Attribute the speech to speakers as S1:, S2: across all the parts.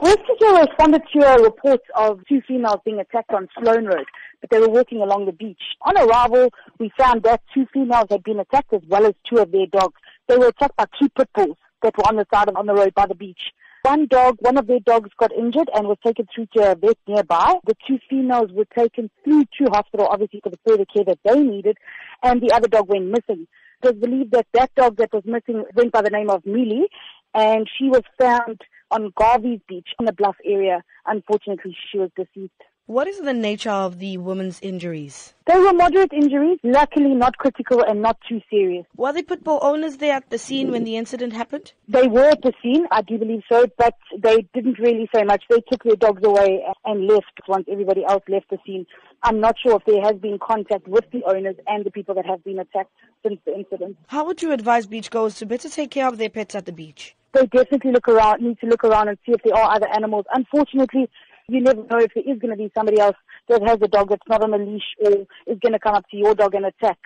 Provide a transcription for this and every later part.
S1: Worcestershire responded to a report of two females being attacked on Sloane Road, but they were walking along the beach. On arrival, we found that two females had been attacked as well as two of their dogs. They were attacked by two pit bulls that were on the side of on the road by the beach. One dog, one of their dogs got injured and was taken through to a vet nearby. The two females were taken through to hospital, obviously for the further care that they needed, and the other dog went missing. It was believed that that dog that was missing went by the name of Millie, and she was found on Garvies Beach in the Bluff area. Unfortunately, she was deceased.
S2: What is the nature of the woman's injuries?
S1: They were moderate injuries, luckily not critical and not too serious.
S2: Were the pit bull owners there at the scene when the incident happened?
S1: They were at the scene, I do believe so, but they didn't really say much. They took their dogs away and left once everybody else left the scene. I'm not sure if there has been contact with the owners and the people that have been attacked since the incident.
S2: How would you advise beachgoers to better take care of their pets at the beach?
S1: They definitely look around, need to look around and see if there are other animals. Unfortunately, you never know if there is going to be somebody else that has a dog that's not on a leash or is going to come up to your dog and attack.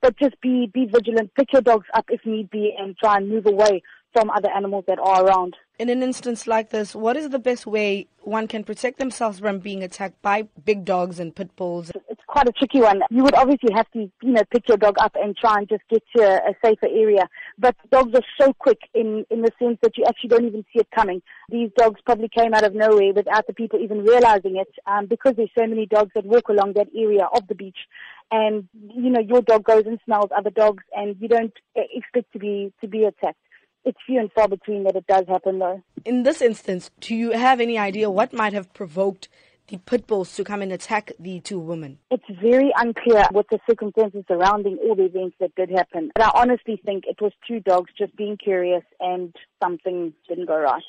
S1: But just be, be vigilant, pick your dogs up if need be and try and move away from other animals that are around.
S2: In an instance like this, what is the best way one can protect themselves from being attacked by big dogs and pit bulls?
S1: Quite a tricky one. You would obviously have to, you know, pick your dog up and try and just get to a, a safer area. But dogs are so quick in, in the sense that you actually don't even see it coming. These dogs probably came out of nowhere without the people even realizing it um, because there's so many dogs that walk along that area of the beach and you know your dog goes and smells other dogs and you don't expect to be to be attacked it's few and far between that it does happen though.
S2: In this instance, do you have any idea what might have provoked the pit bulls to come and attack the two women?
S1: It's very unclear what the circumstances surrounding all the events that did happen. But I honestly think it was two dogs just being curious and something didn't go right.